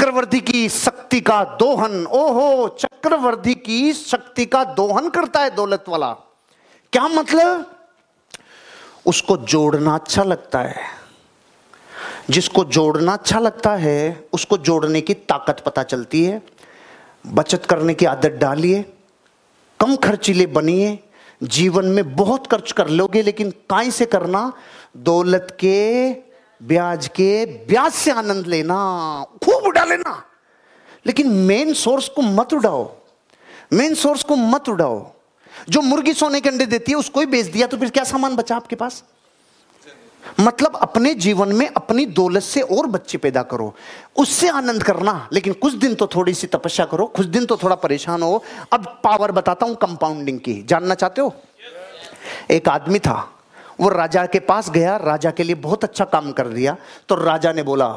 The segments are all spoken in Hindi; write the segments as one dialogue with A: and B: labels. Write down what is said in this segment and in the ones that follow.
A: चक्रवर्ती की शक्ति का दोहन। ओहो, चक्रवर्ती की शक्ति का दोहन करता है दौलत वाला। क्या मतलब? उसको जोड़ना अच्छा लगता है। जिसको जोड़ना अच्छा लगता है, उसको जोड़ने की ताकत पता चलती है। बचत करने की आदत डालिए, कम खर्चीले बनिए, जीवन में बहुत खर्च कर लोगे, लेकिन काय से करना दौलत के ब्याज के ब्याज से आनंद लेना, खूब उड़ा लेना। लेकिन मेन सोर्स को मत उड़ाओ। मेन सोर्स को मत उड़ाओ। जो मुर्गी सोने के अंडे देती है, उसको ही बेच दिया तो फिर क्या सामान बचा आपके पास? मतलब अपने जीवन में अपनी दौलत से और बच्चे पैदा करो। उससे आनंद करना। लेकिन कुछ दिन तो थोड़ी सी तपस्या करो। कुछ दिन तो थोड़ा परेशान हो। अब पावर बताता हूँ कंपाउंडिंग की। जानना चाहते हो? एक आदमी था। वो राजा के पास गया, राजा के लिए बहुत अच्छा काम कर दिया तो राजा ने बोला,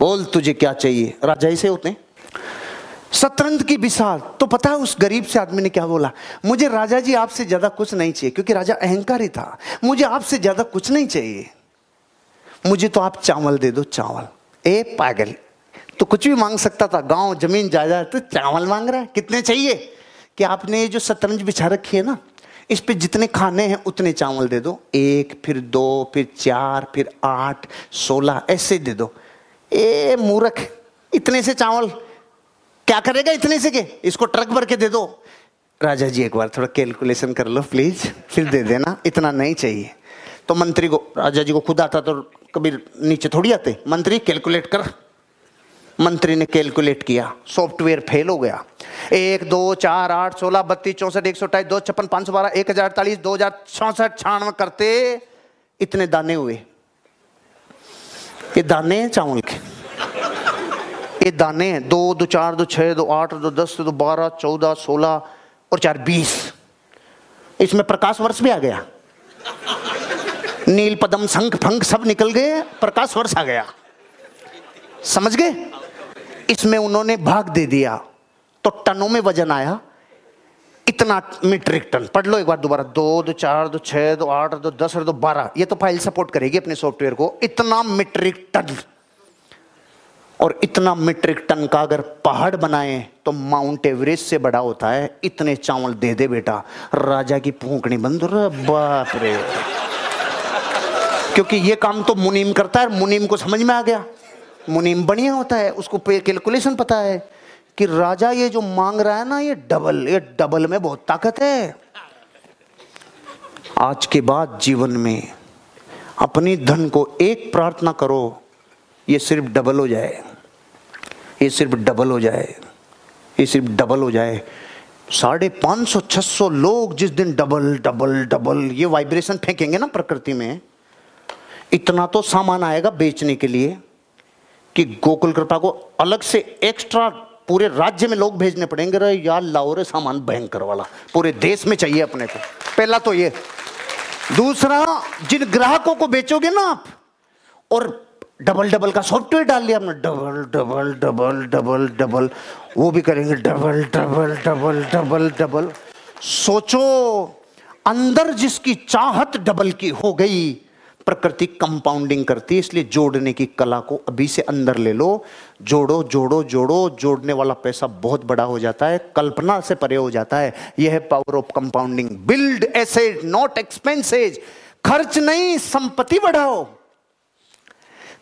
A: बोल तुझे क्या चाहिए? राजा ऐसे होते शतरंज की विशाल तो पता है उस गरीब से आदमी ने क्या बोला? मुझे राजा जी आपसे ज़्यादा कुछ नहीं चाहिए, क्योंकि राजा अहंकारी था। मुझे आपसे ज़्यादा कुछ नहीं चाहिए। मुझे तो आप चावल दे दो, चावल। ए पागल तो कुछ भी मांग सकता था, गाँव, ज़मीन, जायदाद तो चावल मांग रहा है, कितने चाहिए? कि आपने जो शतरंज बिछा रखी है ना इस पे जितने खाने हैं, उतने चावल दे दो। एक, फिर दो, फिर चार, फिर आठ, सोलह, ऐसे दे दो। ए, मूर्ख, इतने से चावल। क्या करेगा इतने से के? इसको ट्रक भर के दे दो। राजा जी, एक बार थोड़ा कैलकुलेशन कर लो प्लीज़ फिर दे देना, इतना नहीं चाहिए। तो मंत्री को, राजा जी को खुद आता तो कभी नीचे थोड़ी आते। मंत्री कैलकुलेट कर। मंत्री ने कैलकुलेट किया, सॉफ्टवेयर फेल हो गया। एक, दो, चार, आठ, सोलह, बत्तीस, चौसठ, एक सौ अट्ठाईस, दो, छप्पन, पाँच सौ बारह, एक हज़ार अड़तालीस दो हज़ार चौसठ छियानवे करते, इतने दाने हुए। ये दाने हैं चावल के। ये दाने हैं, दो दो, चार, दो, छह, दो, आठ, दो, दस, दो, बारह, चौदह, सोलह और चार, बीस। इसमें प्रकाश वर्ष भी आ गया। नील पदम संख फंख सब निकल गए, प्रकाश वर्ष आ गया। समझ गए? इसमें उन्होंने भाग दे दिया। तो टनों में वज़न आया। इतना मीट्रिक टन पढ़ लो एक बार दोबारा। दो दो चार, दो छह, दो आठ, दो दस और दो बारह। ये तो फ़ाइल सपोर्ट करेगी अपने सॉफ्टवेयर को। इतना मीट्रिक टन और इतना मीट्रिक टन का अगर पहाड़ बनाए तो माउंट एवरेस्ट से बड़ा होता है। इतने चावल दे दे बेटा। राजा की फूकनी बंद। बाप रे। क्योंकि ये काम तो मुनीम करता है मुनीम को समझ में आ गया। मुनीम बढ़िया होता है, उसको कैलकुलेशन पता है कि राजा ये जो मांग रहा है ना, ये डबल ये डबल में बहुत ताकत है। आज के बाद जीवन में अपनी धन को एक प्रार्थना करो, ये सिर्फ़ डबल हो जाए। ये सिर्फ़ डबल हो जाए। ये सिर्फ़ डबल हो जाए। साढ़े पाँच सौ, छह सौ लोग जिस दिन डबल डबल डबल ये वाइब्रेशन फेंकेंगे ना प्रकृति में, इतना तो सामान आएगा बेचने के लिए। कि गोकुल कृपा को अलग से एक्स्ट्रा पूरे राज्य में लोग भेजने पड़ेंगे। रे यार लाओ रे सामान भयंकर वाला। पूरे देश में चाहिए अपने को। पहला तो ये। दूसरा, जिन ग्राहकों को बेचोगे ना आप, और डबल डबल का सॉफ्टवेयर डाल लिया हमने double double double double double वो भी करेंगे double double double double double सोचो, अंदर जिसकी चाहत डबल की हो गई प्रकृति कंपाउंडिंग करती है, इसलिए जोड़ने की कला को अभी से अंदर ले लो। जोड़ो जोड़ो जोड़ो, जोड़ने वाला पैसा बहुत बड़ा हो जाता है, कल्पना से परे हो जाता है। यह है power of compounding build asset not expenses खर्च नहीं, संपत्ति बढ़ाओ।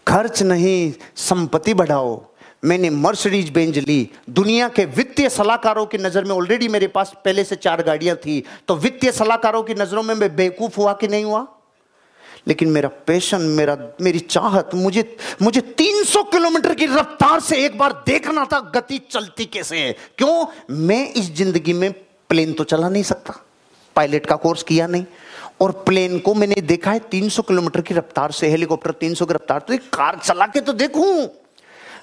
A: खर्च नहीं, संपत्ति बढ़ाओ। मैंने मर्सडीज बेंज ली। दुनिया के वित्तीय सलाहकारों की नज़र में ऑलरेडी मेरे पास पहले से चार गाड़ियाँ थी। तो वित्तीय सलाहकारों की नज़रों में मैं बेवकूफ़ हुआ कि नहीं हुआ? लेकिन मेरा पैशन मेरा, मेरी चाहत, मुझे मुझे 300 किलोमीटर की रफ्तार से एक बार देखना था गति चलती कैसे है। क्यों? मैं इस ज़िंदगी में प्लेन तो चला नहीं सकता। पायलट का कोर्स किया नहीं। और प्लेन को मैंने देखा है 300 किलोमीटर की रफ्तार से हेलीकॉप्टर 300 की रफ्तार तो एक कार चला के तो देखूँ।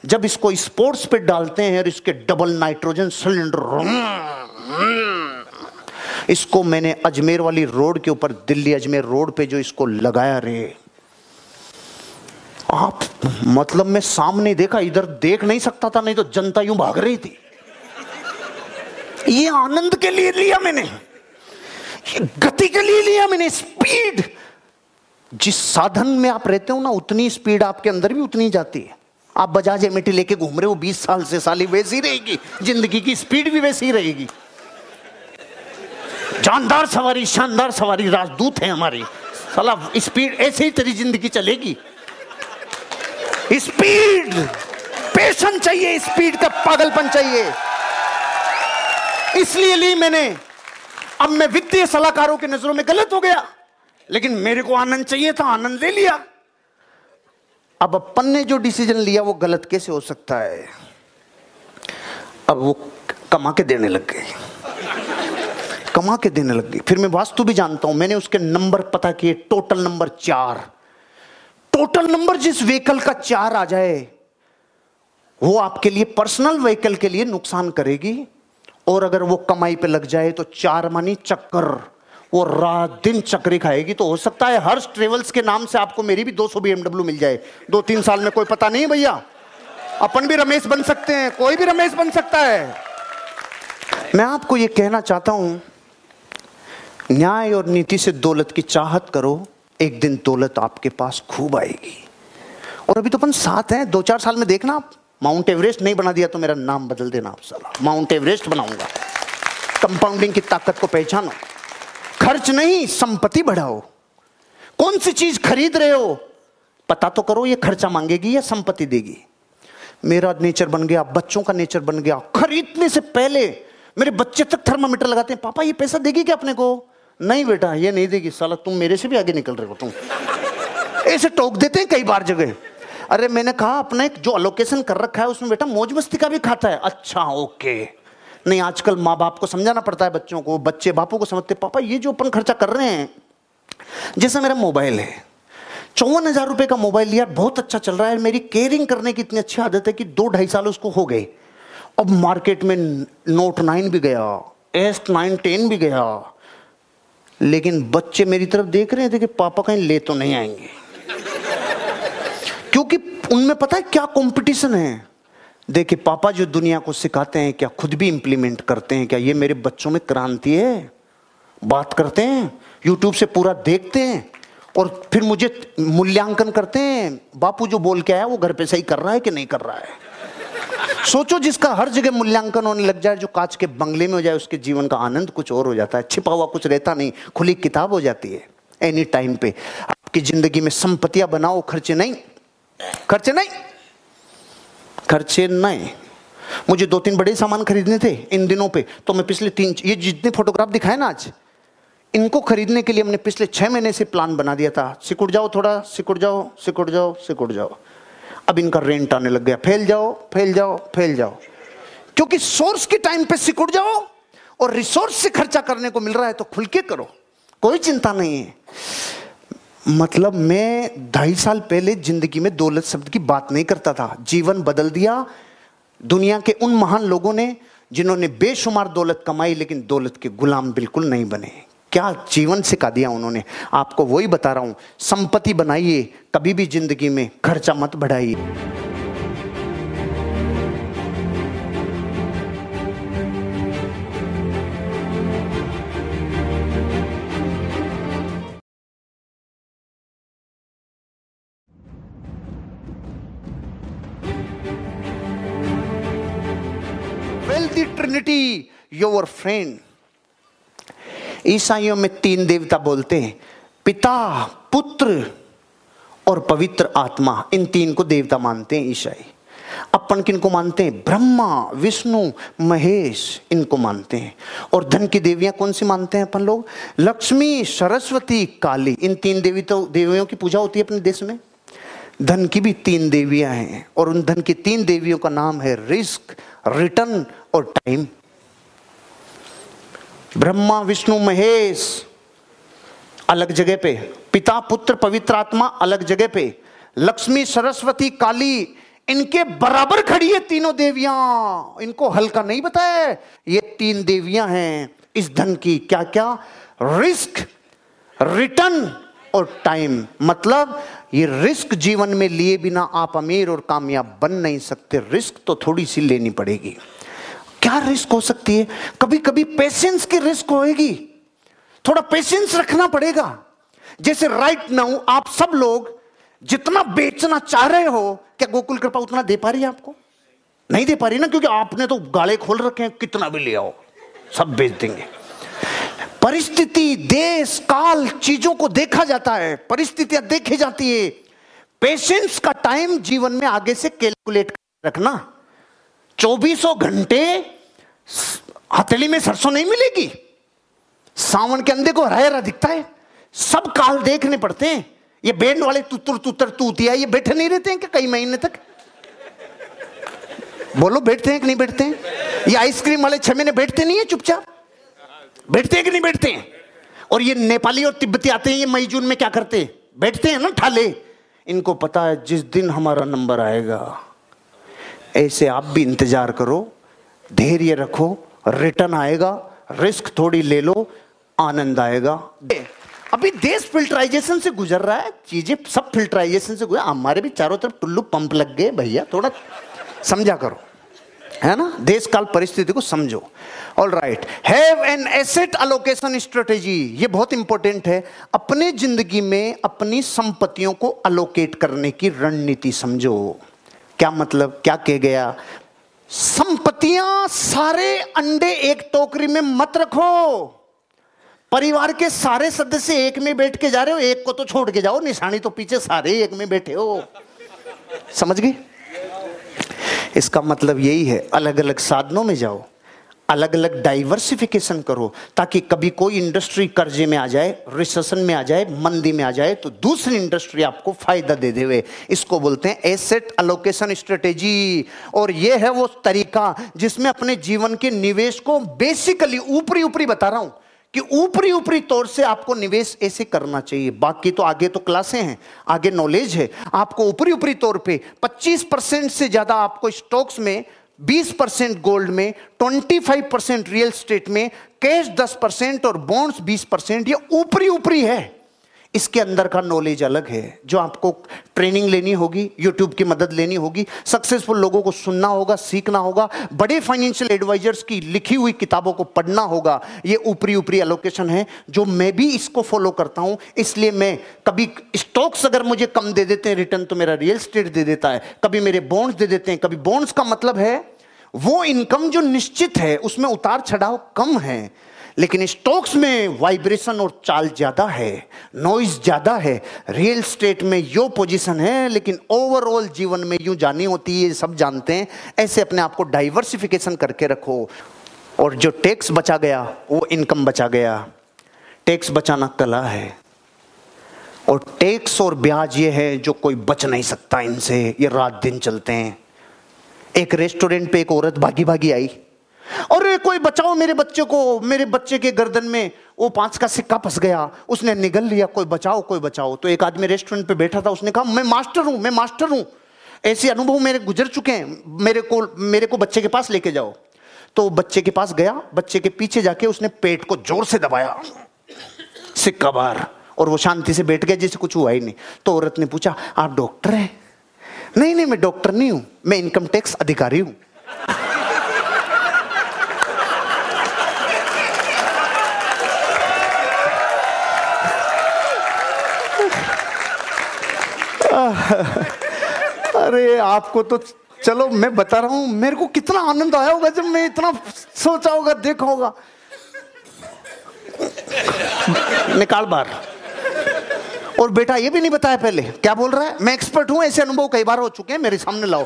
A: जब इसको स्पोर्ट्स पे डालते हैं और इसके डबल नाइट्रोजन सिलेंडर इसको मैंने अजमेर वाली रोड के ऊपर, दिल्ली अजमेर रोड पे जो इसको लगाया रे। आप मतलब मैं सामने देखा, इधर देख नहीं सकता था, नहीं तो जनता यूँ भाग रही थी। ये आनंद के लिए लिया मैंने। ये गति के लिए लिया मैंने, स्पीड। जिस साधन में आप रहते हो ना, उतनी स्पीड आपके अंदर भी उतनी जाती है। आप बजाज एमिटी लेके घूम रहे हो, बीस साल से साली वैसी रहेगी, ज़िंदगी की स्पीड भी वैसी रहेगी। जानदार सवारी, शानदार सवारी, राजदूत है हमारी। साला, स्पीड ऐसे ही तेरी ज़िंदगी चलेगी। स्पीड! पेशन चाहिए, स्पीड का पागलपन चाहिए। इसलिए ली मैंने। अब मैं वित्तीय सलाहकारों की नज़रों में गलत हो गया। लेकिन मेरे को आनंद चाहिए था, आनंद ले लिया। अब अपन ने जो डिसीज़न लिया, वो गलत कैसे हो सकता है? अब वो कमा के देने लग गए। कमा के देने लग गई। फिर मैं वास्तु भी जानता हूँ, मैंने उसके नंबर पता किए टोटल नंबर चार। टोटल नंबर जिस व्हीकल का चार आ जाए, वो आपके लिए पर्सनल व्हीकल के लिए नुकसान करेगी। और अगर वो कमाई पे लग जाए तो चार मानी चक्कर, वो रात दिन चक्री खाएगी। तो हो सकता है हर्ष ट्रेवल्स के नाम से आपको मेरी भी 200 बीएमडब्ल्यू मिल जाए। दो तीन साल में कोई पता नहीं भैया। अपन भी रमेश बन सकते हैं, कोई भी रमेश बन सकता है। मैं आपको ये कहना चाहता हूँ न्याय और नीति से दौलत की चाहत करो, एक दिन दौलत आपके पास खूब आएगी। और अभी तो अपन साथ हैं दो चार साल में देखना आप। माउंट एवरेस्ट नहीं बना दिया तो मेरा नाम बदल देना आप साला। माउंट एवरेस्ट बनाऊँगा। कंपाउंडिंग की ताकत को पहचानो। खर्च नहीं, संपत्ति बढ़ाओ। कौन सी चीज़ खरीद रहे हो? पता तो करो ये खर्चा मांगेगी या संपत्ति देगी। मेरा नेचर बन गया, बच्चों का नेचर बन गया। खरीदने से पहले मेरे बच्चे तक थर्मामीटर लगाते हैं। पापा, ये पैसा देगी क्या अपने को? नहीं बेटा, ये नहीं देगी। साला, तुम मेरे से भी आगे निकल रहे हो, तुम। ऐसे टोक देते हैं कई बार जगह। अरे, मैंने कहा, अपना एक जो अलोकेशन कर रखा है, उसमें बेटा मौज मस्ती का भी खाता है। अच्छा ओके। नहीं, आजकल माँ बाप को समझाना पड़ता है बच्चों को, बच्चे बापों को समझते पापा, ये जो अपन खर्चा कर रहे हैं, जैसा मेरा मोबाइल है। चौवन हज़ार रुपए का मोबाइल लिया बहुत अच्छा चल रहा है। मेरी केयरिंग करने की इतनी अच्छी आदत है कि दो ढाई साल उसको हो गए। अब मार्केट में नोट नाइन भी गया एस नाइन टेन भी गया। लेकिन बच्चे मेरी तरफ़ देख रहे थे कि पापा कहीं ले तो नहीं आएँगे। क्योंकि उनमें पता है क्या कंपटीशन है? देखिए, पापा जो दुनिया को सिखाते हैं, क्या खुद भी इंप्लीमेंट करते हैं, क्या ये मेरे बच्चों में क्रांति है? बात करते हैं यूट्यूब से पूरा देखते हैं, और फिर मुझे मूल्यांकन करते हैं। बापू जो बोल के आया, वो घर पे सही कर रहा है कि नहीं कर रहा है? सोचो जिसका हर जगह मूल्यांकन होने लग जाए, जो कांच के बंगले में हो जाए, उसके जीवन का आनंद कुछ और हो जाता है। छिपा हुआ कुछ रहता नहीं, खुली किताब हो जाती है एनी टाइम पे। आपकी ज़िंदगी में संपत्तियाँ बनाओ, खर्चे नहीं खर्चे नहीं खर्चे नहीं। मुझे दो तीन बड़े सामान खरीदने थे इन दिनों पे तो मैं पिछले तीन, ये जितने फोटोग्राफ दिखाए ना आज, इनको खरीदने के लिए हमने पिछले छह महीने से प्लान बना दिया था। सिकुड़ जाओ थोड़ा, सिकुड़ जाओ सिकुड़ जाओ सिकुड़ जाओ। अब इनका रेंट आने लग गया। फैल जाओ फैल जाओ फैल जाओ। क्योंकि सोर्स के टाइम पे सिकुड़ जाओ और रिसोर्स से खर्चा करने को मिल रहा है तो खुल के करो। कोई चिंता नहीं है। मतलब मैं ढाई साल पहले ज़िंदगी में दौलत शब्द की बात नहीं करता था। जीवन बदल दिया। दुनिया के उन महान लोगों ने जिन्होंने बेशुमार दौलत कमाई लेकिन दौलत के गुलाम बिल्कुल नहीं बने। क्या जीवन सिखा दिया उन्होंने? आपको वही बता रहा हूँ, संपत्ति बनाइए, कभी भी ज़िंदगी में खर्चा मत बढ़ाइए। ट्रिनिटी योर फ्रेंड ईसाइयों में तीन देवता बोलते हैं, पिता, पुत्र और पवित्र आत्मा। इन तीन को देवता मानते हैं ईसाई। अपन किन को मानते हैं? ब्रह्मा, विष्णु, महेश इनको मानते हैं। और धन की देवियाँ कौन सी मानते हैं अपन लोग? लक्ष्मी, सरस्वती, काली। इन तीन देवी तो देवियों की पूजा होती है अपने देश में। धन की भी तीन देवियाँ हैं और उन धन की तीन देवियों का नाम है रिस्क, रिटर्न और टाइम। ब्रह्मा, विष्णु, महेश, अलग जगह पे। पिता, पुत्र, पवित्र आत्मा, अलग जगह पे। लक्ष्मी, सरस्वती, काली, इनके बराबर खड़ी है तीनों देवियाँ। इनको हल्का नहीं बताया ये तीन देवियाँ हैं। इस धन की क्या क्या रिस्क, रिटर्न और टाइम। मतलब ये रिस्क जीवन में लिए बिना आप अमीर और कामयाब बन नहीं सकते। रिस्क तो थोड़ी सी लेनी पड़ेगी। क्या रिस्क हो सकती है? कभी कभी पेशेंस की रिस्क होएगी। थोड़ा पेशेंस रखना पड़ेगा। जैसे राइट नाउ आप सब लोग जितना बेचना चाह रहे हो, क्या गोकुल कृपा उतना दे पा रही है आपको? नहीं दे पा रही ना, क्योंकि आपने तो गाले खोल रखे हैं, कितना भी ले आओ, सब बेच देंगे। परिस्थिति, देश, काल, चीज़ों को देखा जाता है, परिस्थितियाँ देखी जाती है। पेशेंस का टाइम जीवन में आगे से कैलकुलेट रखना। चौबीसों घंटे हथेली में सरसों नहीं मिलेगी। सावन के अंधे को हरा हरा दिखता है। सब काल देखने पड़ते हैं। ये बैंड वाले तुतर तुतर तूतिया ये बैठे नहीं रहते हैं क्या कई महीने तक? बोलो, बैठते हैं कि नहीं बैठते हैं? ये आइसक्रीम वाले छह महीने बैठते नहीं है चुपचाप? बैठते हैं कि नहीं बैठते हैं? और ये नेपाली और तिब्बती आते हैं, ये मई, जून में क्या करते हैं? बैठते हैं ना ठाले। इनको पता है जिस दिन हमारा नंबर आएगा, ऐसे आप भी इंतज़ार करो। धैर्य रखो रिटर्न आएगा रिस्क थोड़ी ले लो, आनंद आएगा। अभी देश फिल्टराइजेशन से गुजर रहा है, चीज़ें सब फिल्टराइजेशन से गुजर हमारे भी चारों तरफ़ टुल्लू पंप लग गए, भैया, थोड़ा समझा करो। है ना? देश काल परिस्थिति को समझो। All right have an asset allocation strategy ये बहुत इंपॉर्टेंट है। अपने ज़िंदगी में अपनी संपत्तियों को अलोकेट करने की रणनीति समझो। क्या मतलब? क्या कह गया? संपत्तियाँ सारे अंडे एक टोकरी में मत रखो। परिवार के सारे सदस्य एक में बैठ के जा रहे हो, एक को तो छोड़ के जाओ, निशानी तो पीछे सारे एक में बैठे हो। समझ गए इसका मतलब यही है अलग अलग साधनों में जाओ। अलग अलग डाइवर्सिफिकेशन करो, ताकि कभी कोई इंडस्ट्री कर्जे में आ जाए रिसेशन में आ जाए, मंदी में आ जाए तो दूसरी इंडस्ट्री आपको फ़ायदा दे देवे। इसको बोलते हैं एसेट अलोकेशन स्ट्रेटेजी और ये है वो तरीका जिसमें अपने जीवन के निवेश को बेसिकली ऊपरी ऊपरी बता रहा हूँ कि ऊपरी ऊपरी तौर से आपको निवेश ऐसे करना चाहिए। बाकी तो आगे तो क्लासे हैं, आगे नॉलेज है। आपको ऊपरी ऊपरी तौर पे 25 परसेंट से ज़्यादा आपको स्टॉक्स में 20 परसेंट गोल्ड में 25 परसेंट रियल स्टेट में, कैश 10 परसेंट और बॉन्ड्स 20 परसेंट, ये ऊपरी ऊपरी है। इसके अंदर का नॉलेज अलग है, जो आपको ट्रेनिंग लेनी होगी यूट्यूब की मदद लेनी होगी सक्सेसफुल लोगों को सुनना होगा, सीखना होगा, बड़े फाइनेंशियल एडवाइजर्स की लिखी हुई किताबों को पढ़ना होगा, ये ऊपरी ऊपरी एलोकेशन है, जो मैं भी इसको फॉलो करता हूँ, इसलिए मैं कभी स्टॉक्स अगर मुझे कम दे देते हैं रिटर्न तो मेरा रियल स्टेट दे देता है, कभी मेरे बॉन्ड्स दे देते हैं, कभी बॉन्ड्स का मतलब है, वो इनकम जो निश्चित है, उसमें उतार चढ़ाव कम है। लेकिन स्टॉक्स में वाइब्रेशन और चाल ज़्यादा है, नॉइज़ ज़्यादा है। रियल स्टेट में यो पोजीशन है, लेकिन ओवरऑल जीवन में यूँ जानी होती है सब जानते हैं। ऐसे अपने आप को डाइवर्सिफिकेशन करके रखो। और जो टैक्स बचा गया, वो इनकम बचा गया। टैक्स बचाना कला है। और टैक्स और ब्याज ये है जो कोई बच नहीं सकता इनसे। ये रात दिन चलते हैं। एक रेस्टोरेंट पे एक औरत भागी भागी आई। और कोई बचाओ मेरे बच्चे को, मेरे बच्चे के गर्दन में, वो पाँच का सिक्का फंस गया, उसने निगल लिया, कोई बचाओ कोई बचाओ। तो एक आदमी रेस्टोरेंट पे बैठा था, उसने कहा, मैं मास्टर हूँ, मैं मास्टर हूँ। ऐसे अनुभव मेरे गुजर चुके हैं, मेरे को मेरे को बच्चे के पास लेके जाओ। तो बच्चे के पास गया, बच्चे के पीछे जाके उसने पेट को ज़ोर से दबाया, सिक्का बार और वो शांति से बैठ गया, जैसे कुछ हुआ ही नहीं। तो औरत ने पूछा, आप डॉक्टर हैं? नहीं नहीं, मैं डॉक्टर नहीं हूँ, मैं इनकम टैक्स अधिकारी हूँ। अरे, आपको तो चलो, मैं बता रहा हूँ, मेरे को कितना आनंद आया होगा जब मैं इतना सोचा होगा, देखा होगा। निकाल बार और बेटा, ये भी नहीं बताया पहले, क्या बोल रहा है? मैं एक्सपर्ट हूँ, ऐसे अनुभव कई बार हो चुके हैं, मेरे सामने लाओ।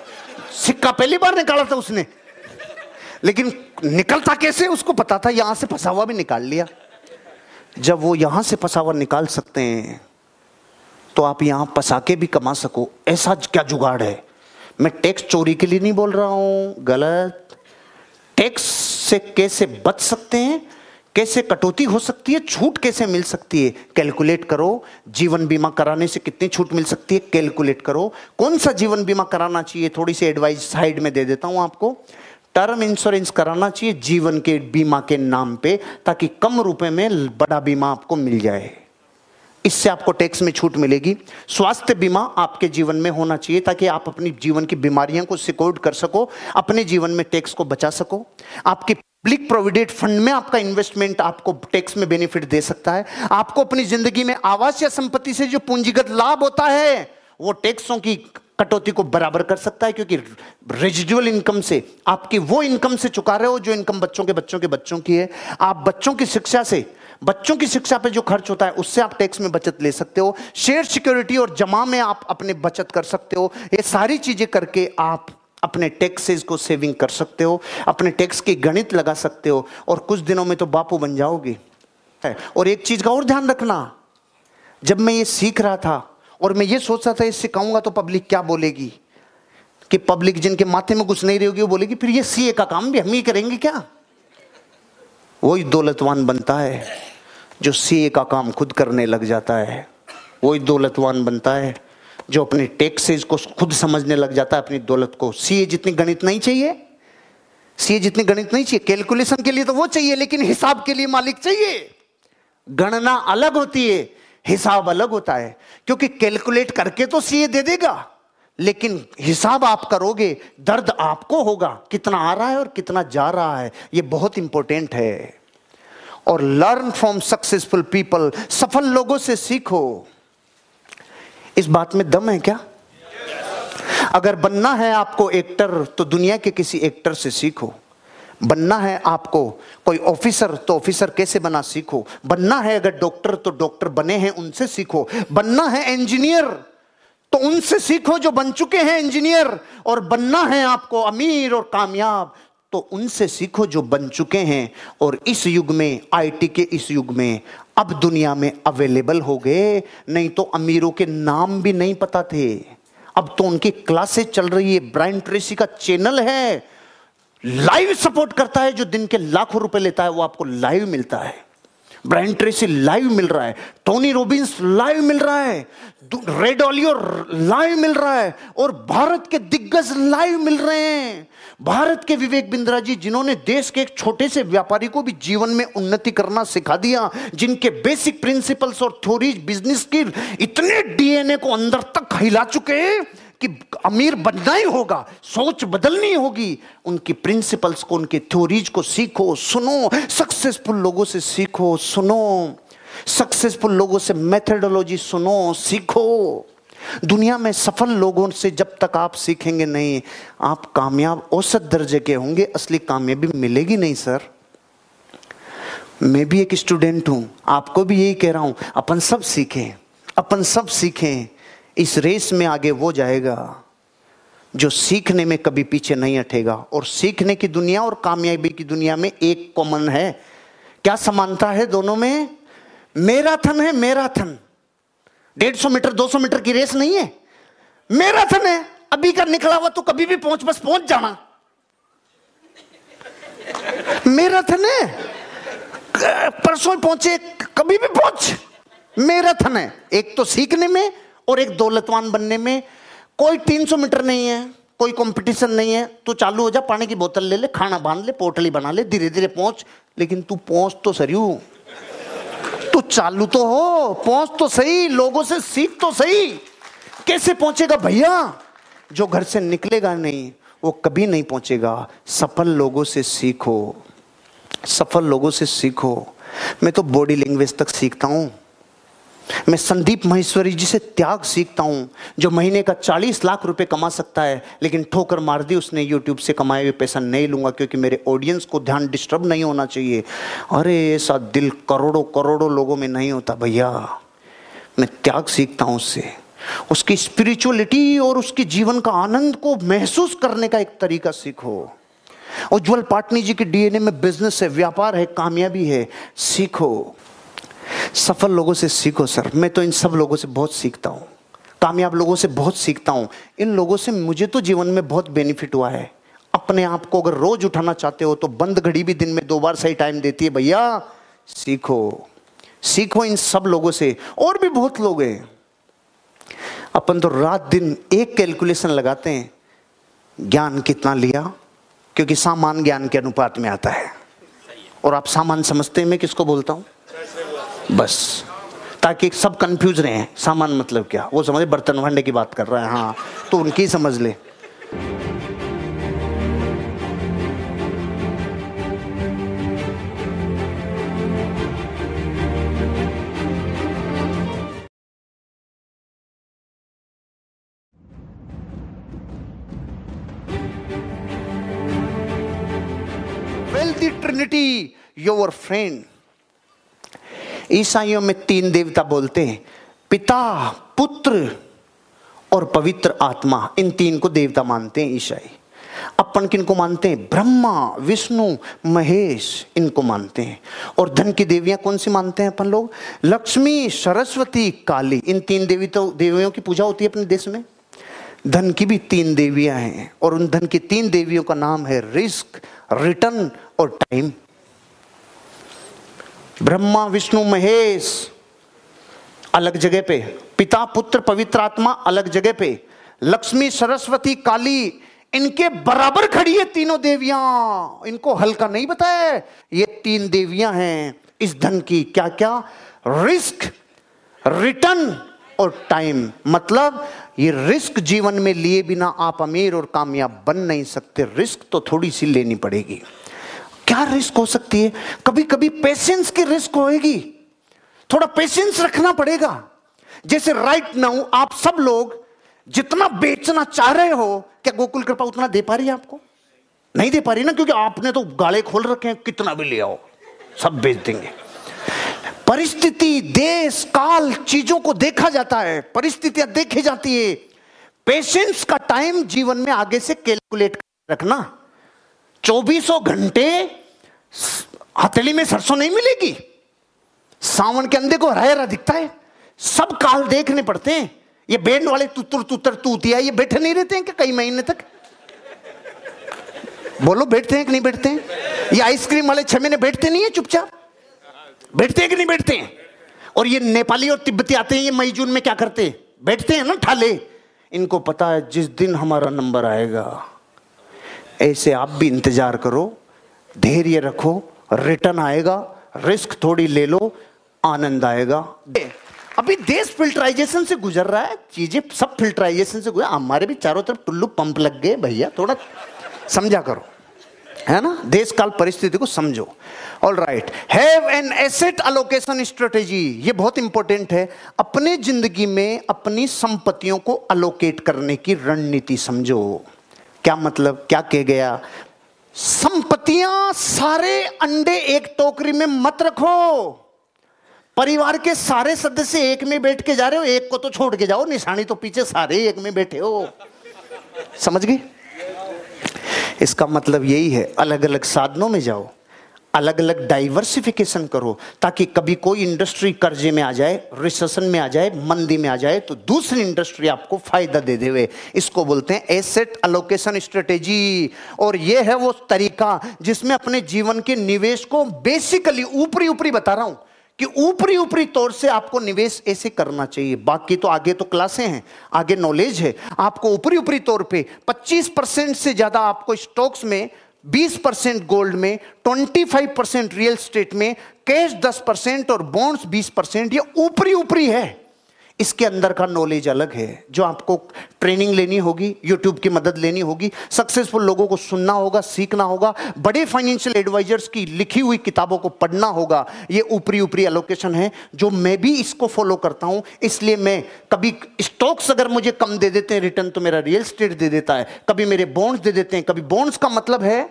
A: सिक्का पहली बार निकाला था उसने। लेकिन निकलता कैसे, उसको पता था, यहाँ से फंसा हुआ भी निकाल लिया। जब वो यहाँ से फंसा हुआ निकाल सकते हैं तो आप यहाँ पसा के भी कमा सको। ऐसा क्या जुगाड़ है? मैं टैक्स चोरी के लिए नहीं बोल रहा हूँ, गलत। टैक्स से कैसे बच सकते हैं? कैसे कटौती हो सकती है? छूट कैसे मिल सकती है? कैलकुलेट करो, जीवन बीमा कराने से कितनी छूट मिल सकती है? कैलकुलेट करो। कौन सा जीवन बीमा कराना चाहिए? थोड़ी सी एडवाइस साइड में दे देता हूँ आपको। टर्म इंश्योरेंस कराना चाहिए जीवन के, बीमा के नाम पे, ताकि कम रुपए में बड़ा बीमा आपको मिल जाए। इससे आपको टैक्स में छूट मिलेगी। स्वास्थ्य बीमा आपके जीवन में होना चाहिए ताकि आप अपनी जीवन की बीमारियों को सिक्योर्ड कर सको, अपने जीवन में टैक्स को बचा सको। आपकी पब्लिक प्रोविडेंट फंड में आपका इन्वेस्टमेंट आपको टैक्स में बेनिफिट दे सकता है। आपको अपनी ज़िंदगी में आवास या संपत्ति से जो पूंजीगत लाभ होता है, वो टैक्सों की कटौती को बराबर कर सकता है क्योंकि रेजिडुअल इनकम से आपकी वो इनकम से चुका रहे हो जो इनकम बच्चों के बच्चों के बच्चों की है। आप बच्चों की शिक्षा से बच्चों की शिक्षा पे जो खर्च होता है, उससे आप टैक्स में बचत ले सकते हो। शेयर सिक्योरिटी और जमा में आप अपने बचत कर सकते हो। ये सारी चीज़ें करके आप अपने टैक्सेस को सेविंग कर सकते हो, अपने टैक्स की गणित लगा सकते हो और कुछ दिनों में तो बापू बन जाओगे। और एक चीज़ का और ध्यान रखना, जब मैं ये सीख रहा था और मैं ये सोच रहा था, इससे सिखाऊँगा तो पब्लिक क्या बोलेगी? कि पब्लिक जिनके माथे में कुछ नहीं रहेगी वो बोलेगी, फिर ये सीए का काम भी हम ही करेंगे क्या? वही दौलतवान बनता है जो सीए का काम खुद करने लग जाता है। वही दौलतवान बनता है जो अपने टैक्सेज को खुद समझने लग जाता है, अपनी दौलत को। सीए जितनी गणित नहीं चाहिए, सीए जितनी गणित नहीं चाहिए कैलकुलेशन के लिए तो वो चाहिए, लेकिन हिसाब के लिए मालिक चाहिए। गणना अलग होती है, हिसाब अलग होता है, क्योंकि कैलकुलेट करके तो सीए दे देगा। लेकिन हिसाब आप करोगे, दर्द आपको होगा, कितना आ रहा है और कितना जा रहा है, ये बहुत इंपॉर्टेंट है। और लर्न फ्रॉम सक्सेसफुल पीपल सफल लोगों से सीखो। इस बात में दम है क्या? अगर बनना है आपको एक्टर तो दुनिया के किसी एक्टर से सीखो। बनना है आपको कोई ऑफिसर तो ऑफिसर कैसे बना सीखो। बनना है अगर डॉक्टर तो डॉक्टर बने हैं, उनसे सीखो। बनना है इंजीनियर तो उनसे सीखो जो बन चुके हैं इंजीनियर और बनना है आपको अमीर और कामयाब। तो उनसे सीखो जो बन चुके हैं और इस युग में, आईटी के इस युग में, अब दुनिया में अवेलेबल हो गए। नहीं तो अमीरों के नाम भी नहीं पता थे। अब तो उनकी क्लासेस चल रही है ब्राइन ट्रेसी का चैनल है। लाइव सपोर्ट करता है, जो दिन के लाखों रुपए लेता है, वो आपको लाइव मिलता है। ब्राइन ट्रेसी लाइव मिल रहा है टोनी रोबिन्स लाइव मिल रहा है रेड ऑलियो लाइव मिल रहा है और भारत के दिग्गज लाइव मिल रहे हैं। भारत के विवेक बिंद्रा जी, जिन्होंने देश के एक छोटे से व्यापारी को भी जीवन में उन्नति करना सिखा दिया, जिनके बेसिक प्रिंसिपल्स और थ्योरीज बिज़नेस की इतने डीएनए को अंदर तक हिला चुके हैं कि अमीर बनना ही होगा, सोच बदलनी होगी। उनकी प्रिंसिपल्स को, उनके थ्योरीज को सीखो, सुनो। सक्सेसफुल लोगों से सीखो, सुनो। सक्सेसफुल लोगों से मेथडोलॉजी सुनो, सीखो। दुनिया में सफल लोगों से जब तक आप सीखेंगे नहीं, आप कामयाब औसत दर्जे के होंगे, असली कामयाबी मिलेगी नहीं, सर। मैं भी एक स्टूडेंट हूँ, आपको भी यही कह रहा हूँ, अपन सब सीखें, अपन सब सीखें। इस रेस में आगे वो जाएगा जो सीखने में कभी पीछे नहीं हटेगा। और सीखने की दुनिया और कामयाबी की दुनिया में एक कॉमन है। क्या समानता है दोनों में? मैराथन है, मैराथन। सौ मीटर, दो सौ मीटर की रेस नहीं है। मैराथन है। अभी का निकला हुआ तो कभी भी पहुँच, बस पहुँच जाना। मैराथन है। परसों पहुँचे, कभी भी पहुँच। मैराथन है। एक तो सीखने में और एक दौलतवान बनने में कोई 300 मीटर नहीं है, कोई कंपटीशन नहीं है, तू चालू हो जा, पानी की बोतल ले ले, खाना बाँध ले, पोटली बना ले धीरे धीरे पहुँच। लेकिन तू पहुँच तो सरियू तू चालू तो हो, पहुँच तो सही, लोगों से सीख तो सही। कैसे पहुंचेगा भैया? जो घर से निकलेगा नहीं, वो कभी नहीं पहुंचेगा। सफल लोगों से सीखो। सफल लोगों से सीखो। मैं तो बॉडी लैंग्वेज तक सीखता हूँ। मैं संदीप महेश्वरी जी से त्याग सीखता हूँ, जो महीने का चालीस लाख रुपए कमा सकता है, लेकिन ठोकर मार दी उसने यूट्यूब से, कमाए हुए पैसा नहीं लूँगा, क्योंकि मेरे ऑडियंस को ध्यान डिस्टर्ब नहीं होना चाहिए। अरे, ऐसा दिल करोड़ों करोड़ों लोगों में नहीं होता भैया। मैं त्याग सीखता हूँ उससे। उसकी स्पिरिचुअलिटी और उसके जीवन का आनंद को महसूस करने का एक तरीका सीखो। उज्जवल पाटनी जी के डीएनए में बिज़नेस है, व्यापार है, कामयाबी है, सीखो। सफल लोगों से सीखो, सर। मैं तो इन सब लोगों से बहुत सीखता हूँ। कामयाब लोगों से बहुत सीखता हूँ। इन लोगों से मुझे तो जीवन में बहुत बेनिफिट हुआ है। अपने आप को अगर रोज उठाना चाहते हो तो बंद घड़ी भी दिन में दो बार सही टाइम देती है, भैया। सीखो। सीखो इन सब लोगों से। और भी बहुत लोग हैं। अपन तो रात दिन एक कैलकुलेशन लगाते हैं। ज्ञान कितना लिया? क्योंकि सामान ज्ञान के अनुपात में आता है। और आप सामान समझते हैं, मैं किसको बोलता हूँ? बस। ताकि सब कंफ्यूज रहे हैं। सामान मतलब क्या? वो समझे, बर्तन भांडे की बात कर रहा है हाँ। तो उनकी समझ ले। Trinity your friend. ईसाइयों में तीन देवता बोलते हैं, पिता, पुत्र और पवित्र आत्मा। इन तीन को देवता मानते हैं ईसाई। अपन किन को मानते हैं? ब्रह्मा, विष्णु, महेश इनको मानते हैं। और धन की देवियाँ कौन सी मानते हैं अपन लोग? लक्ष्मी, सरस्वती, काली। इन तीन देवी तो देवियों की पूजा होती है अपने देश में। धन की भी तीन देवियाँ हैं और उन धन की तीन देवियों का नाम है रिस्क, रिटर्न और टाइम। ब्रह्मा, विष्णु, महेश, अलग जगह पे। पिता, पुत्र, पवित्र आत्मा, अलग जगह पे। लक्ष्मी, सरस्वती, काली, इनके बराबर खड़ी है तीनों देवियाँ। इनको हल्का नहीं बताया ये तीन देवियाँ हैं। इस धन की क्या क्या रिस्क, रिटर्न और टाइम। मतलब ये रिस्क जीवन में लिए बिना आप अमीर और कामयाब बन नहीं सकते। रिस्क तो थोड़ी सी लेनी पड़ेगी। क्या रिस्क हो सकती है? कभी कभी पेशेंस की रिस्क होएगी। थोड़ा पेशेंस रखना पड़ेगा। जैसे राइट नाउ आप सब लोग जितना बेचना चाह रहे हो, क्या गोकुल कृपा उतना दे पा रही है आपको? नहीं दे पा रही ना, क्योंकि आपने तो गाले खोल रखे हैं, कितना भी ले आओ, सब बेच देंगे। परिस्थिति, देश, काल, चीज़ों को देखा जाता है, परिस्थितियाँ देखी जाती है। पेशेंस का टाइम जीवन में आगे से कैलकुलेट रखना। चौबीसों घंटे हथेली में सरसों नहीं मिलेगी। सावन के अंधे को हरा हरा दिखता है। सब काल देखने पड़ते हैं। ये बैंड वाले तुतर तुतर तूतिया, ये बैठे नहीं रहते हैं क्या कई महीने तक? बोलो, बैठते हैं कि नहीं बैठते हैं? ये आइसक्रीम वाले छह महीने बैठते नहीं है चुपचाप? बैठते हैं कि नहीं बैठते हैं? और ये नेपाली और तिब्बती आते हैं, ये मई जून में क्या करते हैं? बैठते हैं ना, ठाले। इनको पता है जिस दिन हमारा नंबर आएगा, ऐसे आप भी इंतज़ार करो। धैर्य रखो रिटर्न आएगा रिस्क थोड़ी ले लो, आनंद आएगा। अभी देश फिल्टराइजेशन से गुजर रहा है, चीज़ें सब फिल्टराइजेशन से गुजर हमारे भी चारों तरफ़ टुल्लू पंप लग गए, भैया, थोड़ा समझा करो। है ना? देश काल परिस्थिति को समझो। All right have an asset allocation strategy ये बहुत इंपॉर्टेंट है। अपने ज़िंदगी में अपनी संपत्तियों को अलोकेट करने की रणनीति समझो। क्या मतलब? क्या कह गया? संपत्तियाँ सारे अंडे एक टोकरी में मत रखो। परिवार के सारे सदस्य एक में बैठ के जा रहे हो, एक को तो छोड़ के जाओ, निशानी तो पीछे सारे एक में बैठे हो। समझ गए इसका मतलब यही है अलग अलग साधनों में जाओ। अलग अलग डाइवर्सिफिकेशन करो, ताकि कभी कोई इंडस्ट्री कर्जे में आ जाए रिसेशन में आ जाए, मंदी में आ जाए तो दूसरी इंडस्ट्री आपको फ़ायदा दे देवे। इसको बोलते हैं एसेट अलोकेशन स्ट्रेटेजी और ये है वो तरीका जिसमें अपने जीवन के निवेश को बेसिकली ऊपरी ऊपरी बता रहा हूँ कि ऊपरी ऊपरी तौर से आपको निवेश ऐसे करना चाहिए। बाकी तो आगे तो क्लासें हैं, आगे नॉलेज है। आपको ऊपरी ऊपरी तौर पे 25 परसेंट से ज़्यादा आपको स्टॉक्स में 20 परसेंट गोल्ड में 25 परसेंट रियल स्टेट में, कैश 10 परसेंट और बॉन्ड्स 20 परसेंट, ये ऊपरी ऊपरी है। इसके अंदर का नॉलेज अलग है, जो आपको ट्रेनिंग लेनी होगी यूट्यूब की मदद लेनी होगी सक्सेसफुल लोगों को सुनना होगा, सीखना होगा, बड़े फाइनेंशियल एडवाइजर्स की लिखी हुई किताबों को पढ़ना होगा, ये ऊपरी ऊपरी एलोकेशन है, जो मैं भी इसको फॉलो करता हूँ, इसलिए मैं कभी स्टॉक्स अगर मुझे कम दे देते हैं रिटर्न तो मेरा रियल स्टेट दे देता है, कभी मेरे बॉन्ड्स दे देते हैं, कभी बॉन्ड्स का मतलब है,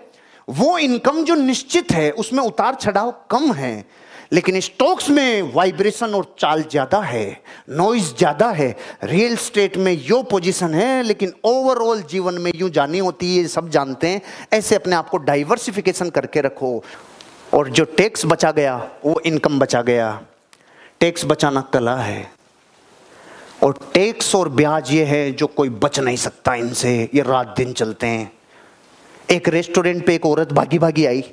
A: वो इनकम जो निश्चित है, उसमें उतार चढ़ाव कम है। लेकिन स्टॉक्स में वाइब्रेशन और चाल ज़्यादा है, नॉइज़ ज़्यादा है। रियल स्टेट में यो पोजीशन है, लेकिन ओवरऑल जीवन में यूँ जानी होती है सब जानते हैं। ऐसे अपने आप को डाइवर्सिफिकेशन करके रखो। और जो टैक्स बचा गया, वो इनकम बचा गया। टैक्स बचाना कला है। और टैक्स और ब्याज ये है जो कोई बच नहीं सकता इनसे। ये रात दिन चलते हैं। एक रेस्टोरेंट पे एक औरत भागी भागी आई।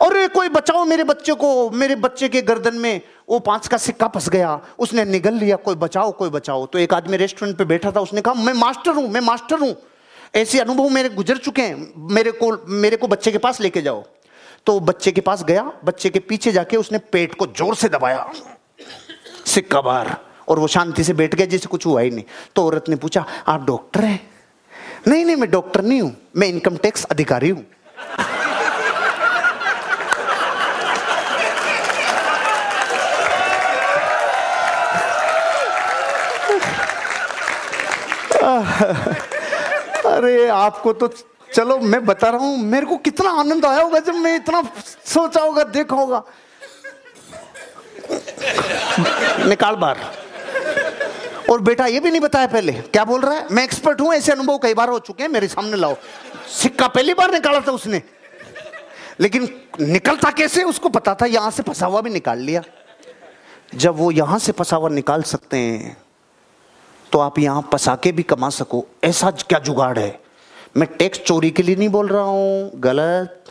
A: और कोई बचाओ मेरे बच्चे को, मेरे बच्चे के गर्दन में, वो पाँच का सिक्का फंस गया, उसने निगल लिया, कोई बचाओ कोई बचाओ। तो एक आदमी रेस्टोरेंट पे बैठा था, उसने कहा, मैं मास्टर हूँ, मैं मास्टर हूँ। ऐसे अनुभव मेरे गुजर चुके हैं, मेरे को मेरे को बच्चे के पास लेके जाओ। तो बच्चे के पास गया, बच्चे के पीछे जाके उसने पेट को ज़ोर से दबाया, सिक्का बार और वो शांति से बैठ गया, जैसे कुछ हुआ ही नहीं। तो औरत ने पूछा, आप डॉक्टर हैं? नहीं नहीं, मैं डॉक्टर नहीं हूँ, मैं इनकम टैक्स अधिकारी हूँ। अरे, आपको तो चलो, मैं बता रहा हूँ, मेरे को कितना आनंद आया होगा जब मैं इतना सोचा होगा, देखा होगा। निकाल बार और बेटा, ये भी नहीं बताया पहले, क्या बोल रहा है? मैं एक्सपर्ट हूँ, ऐसे अनुभव कई बार हो चुके हैं, मेरे सामने लाओ। सिक्का पहली बार निकाला था उसने। लेकिन निकलता कैसे, उसको पता था, यहाँ से फंसा हुआ भी निकाल लिया। जब वो यहाँ से फंसा हुआ निकाल सकते हैं तो आप यहाँ पसा के भी कमा सको। ऐसा क्या जुगाड़ है? मैं टैक्स चोरी के लिए नहीं बोल रहा हूँ, गलत।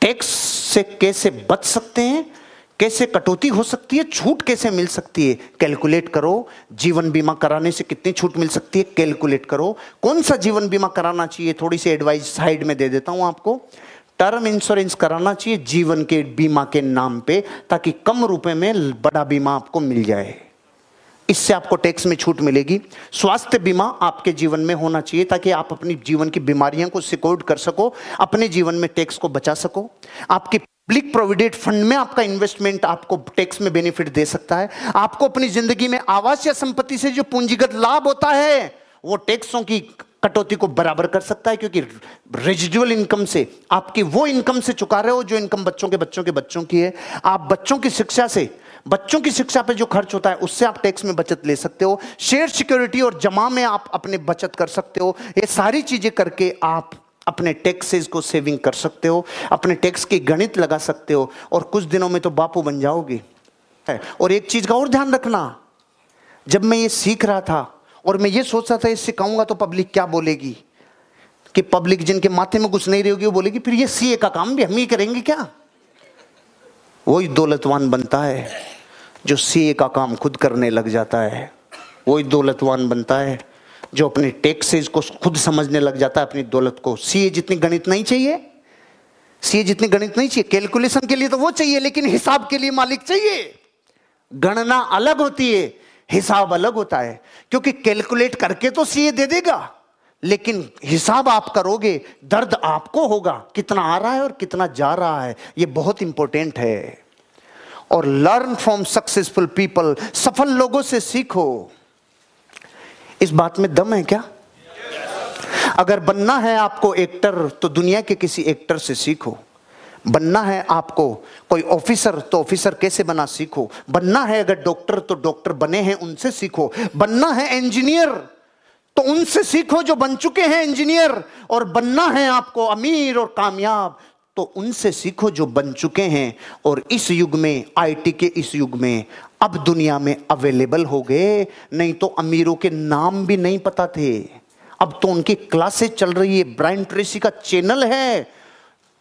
A: टैक्स से कैसे बच सकते हैं? कैसे कटौती हो सकती है? छूट कैसे मिल सकती है? कैलकुलेट करो, जीवन बीमा कराने से कितनी छूट मिल सकती है? कैलकुलेट करो। कौन सा जीवन बीमा कराना चाहिए? थोड़ी सी एडवाइस साइड में दे देता हूँ आपको। टर्म इंश्योरेंस कराना चाहिए जीवन के बीमा के नाम पे, ताकि कम रुपए में बड़ा बीमा आपको मिल जाए। इससे आपको टैक्स में छूट मिलेगी। स्वास्थ्य बीमा आपके जीवन में होना चाहिए ताकि आप अपनी जीवन की बीमारियों को सिक्योर्ड कर सको, अपने जीवन में टैक्स को बचा सको। आपकी पब्लिक प्रोविडेंट फंड में आपका इन्वेस्टमेंट आपको टैक्स में बेनिफिट दे सकता है। आपको अपनी ज़िंदगी में आवास या संपत्ति से जो पूंजीगत लाभ होता है, वो टैक्सों की कटौती को बराबर कर सकता है क्योंकि रेजिडुअल इनकम से आपकी वो इनकम से चुका रहे हो जो इनकम बच्चों के बच्चों के बच्चों की है। आप बच्चों की शिक्षा से बच्चों की शिक्षा पे जो खर्च होता है, उससे आप टैक्स में बचत ले सकते हो। शेयर सिक्योरिटी और जमा में आप अपने बचत कर सकते हो। ये सारी चीज़ें करके आप अपने टैक्सेस को सेविंग कर सकते हो, अपने टैक्स की गणित लगा सकते हो और कुछ दिनों में तो बापू बन जाओगे। और एक चीज़ का और ध्यान रखना, जब मैं ये सीख रहा था और मैं ये सोच रहा था, इससे कहूँगा तो पब्लिक क्या बोलेगी? कि पब्लिक जिनके माथे में कुछ नहीं रहेगी वो बोलेगी, फिर ये सीए का काम भी हम ही करेंगे क्या? वही दौलतवान बनता है जो सीए का काम खुद करने लग जाता है। वही दौलतवान बनता है जो अपने टैक्सेज को खुद समझने लग जाता है अपनी दौलत को। सीए जितनी गणित नहीं चाहिए, सीए जितनी गणित नहीं चाहिए कैलकुलेशन के लिए तो वो चाहिए, लेकिन हिसाब के लिए मालिक चाहिए। गणना अलग होती है, हिसाब अलग होता है, क्योंकि कैलकुलेट करके तो सीए दे देगा। लेकिन हिसाब आप करोगे, दर्द आपको होगा, कितना आ रहा है और कितना जा रहा है, ये बहुत इंपॉर्टेंट है। और लर्न फ्रॉम सक्सेसफुल पीपल सफल लोगों से सीखो। इस बात में दम है क्या? अगर बनना है आपको एक्टर तो दुनिया के किसी एक्टर से सीखो। बनना है आपको कोई ऑफिसर तो ऑफिसर कैसे बना सीखो? बनना है अगर डॉक्टर तो डॉक्टर बने हैं, उनसे सीखो। बनना है इंजीनियर तो उनसे सीखो जो बन चुके हैं इंजीनियर और बनना है आपको अमीर और कामयाब। तो उनसे सीखो जो बन चुके हैं और इस युग में, आईटी के इस युग में अब दुनिया में अवेलेबल हो गए। नहीं तो अमीरों के नाम भी नहीं पता थे। अब तो उनकी क्लासेस चल रही है। ब्राइन ट्रेसी का चैनल है।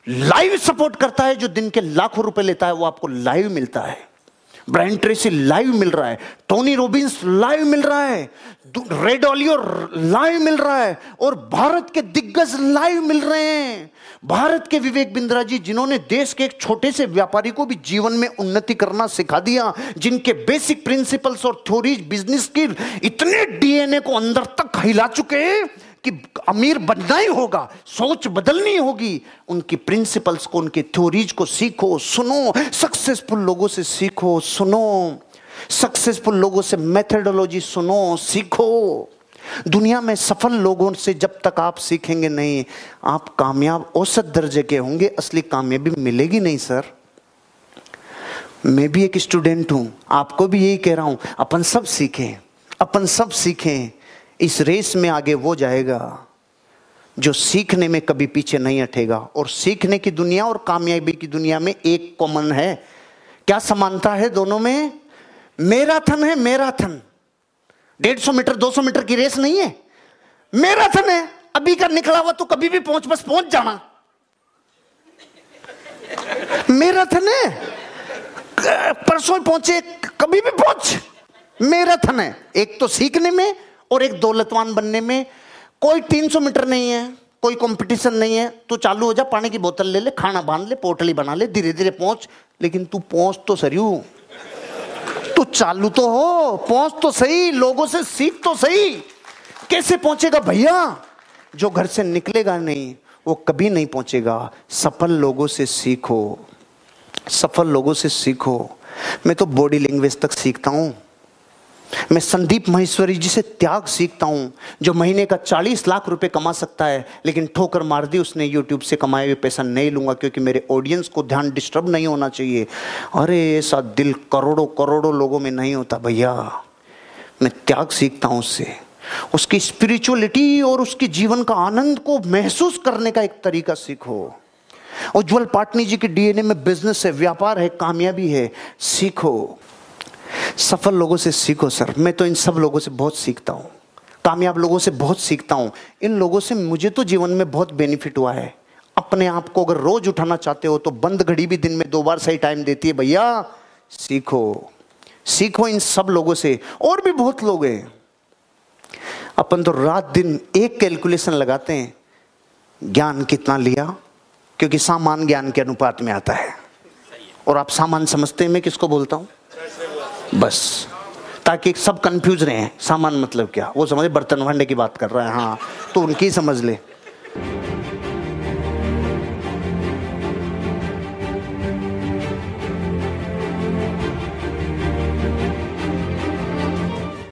A: लाइव सपोर्ट करता है। जो दिन के लाखों रुपए लेता है, वो आपको लाइव मिलता है। ब्राइन ट्रेसी लाइव मिल रहा है। टोनी रोबिन्स लाइव मिल रहा है। रेड ऑलियो लाइव मिल रहा है और भारत के दिग्गज लाइव मिल रहे हैं। भारत के विवेक बिंद्रा जी, जिन्होंने देश के एक छोटे से व्यापारी को भी जीवन में उन्नति करना सिखा दिया, जिनके बेसिक प्रिंसिपल्स और थ्योरीज बिज़नेस की इतने डीएनए को अंदर तक हिला चुके हैं कि अमीर बनना ही होगा, सोच बदलनी होगी। उनकी प्रिंसिपल्स को, उनके थ्योरीज को सीखो, सुनो सक्सेसफुल लोगों से सीखो, सुनो। सक्सेसफुल लोगों से मेथडोलॉजी सुनो, सीखो। दुनिया में सफल लोगों से जब तक आप सीखेंगे नहीं, आप कामयाब औसत दर्जे के होंगे, असली कामयाबी मिलेगी नहीं, सर। मैं भी एक स्टूडेंट हूँ, आपको भी यही कह रहा हूँ, अपन सब सीखें, अपन सब सीखें, इस रेस में आगे वो जाएगा, जो सीखने में कभी पीछे नहीं हटेगा। और सीखने की दुनिया और कामयाबी की दुनिया में एक कॉमन है। क्या समानता है दोनों में? मैराथन है मैराथन डेढ़ सौ मीटर, दो सौ मीटर की रेस नहीं है। मैराथन है। अभी का निकला हुआ तो कभी भी पहुँच, बस पहुँच जाना। मैराथन है। परसों पहुँचे, कभी भी पहुँच। मैराथन है। एक तो सीखने में और एक दौलतवान बनने में। कोई 300 मीटर नहीं है, कोई कंपटीशन नहीं है। तू चालू हो जा, पानी की बोतल ले ले, खाना बाँध ले, पोटली बना ले धीरे धीरे पहुँच। लेकिन तू पहुँच तो सरियू। तू चालू तो हो, पहुँच तो सही, लोगों से सीख तो सही। कैसे पहुंचेगा भैया? जो घर से निकलेगा नहीं, वो कभी नहीं पहुंचेगा। सफल लोगों से सीखो। सफल लोगों से सीखो। मैं तो बॉडी लैंग्वेज तक सीखता हूँ। मैं संदीप महेश्वरी जी से त्याग सीखता हूँ, जो महीने का 40 लाख रुपए कमा सकता है, लेकिन ठोकर मार दी उसने यूट्यूब से कमाए हुए पैसा नहीं लूँगा, क्योंकि मेरे ऑडियंस को ध्यान डिस्टर्ब नहीं होना चाहिए। अरे, ऐसा दिल करोड़ों करोड़ों लोगों में नहीं होता भैया। मैं त्याग सीखता हूँ उससे। उसकी स्पिरिचुअलिटी और उसके जीवन का आनंद को महसूस करने का एक तरीका सीखो। उज्जवल पाटनी जी के डीएनए में बिज़नेस है, व्यापार है, कामयाबी है, सीखो। सफल लोगों से सीखो, सर। मैं तो इन सब लोगों से बहुत सीखता हूँ। कामयाब लोगों से बहुत सीखता हूँ। इन लोगों से मुझे तो जीवन में बहुत बेनिफिट हुआ है। अपने आप को अगर रोज उठाना चाहते हो तो बंद घड़ी भी दिन में दो बार सही टाइम देती है, भैया। सीखो। सीखो इन सब लोगों से। और भी बहुत लोग हैं। अपन तो रात दिन एक कैलकुलेशन लगाते हैं। ज्ञान कितना लिया? क्योंकि सामान ज्ञान के अनुपात में आता है। और आप सामान समझते हैं, मैं किसको बोलता हूँ? बस। ताकि सब कंफ्यूज रहे सामान मतलब क्या? वो समझे, बर्तन भांडे की बात कर रहा है हाँ। तो उनकी समझ ले।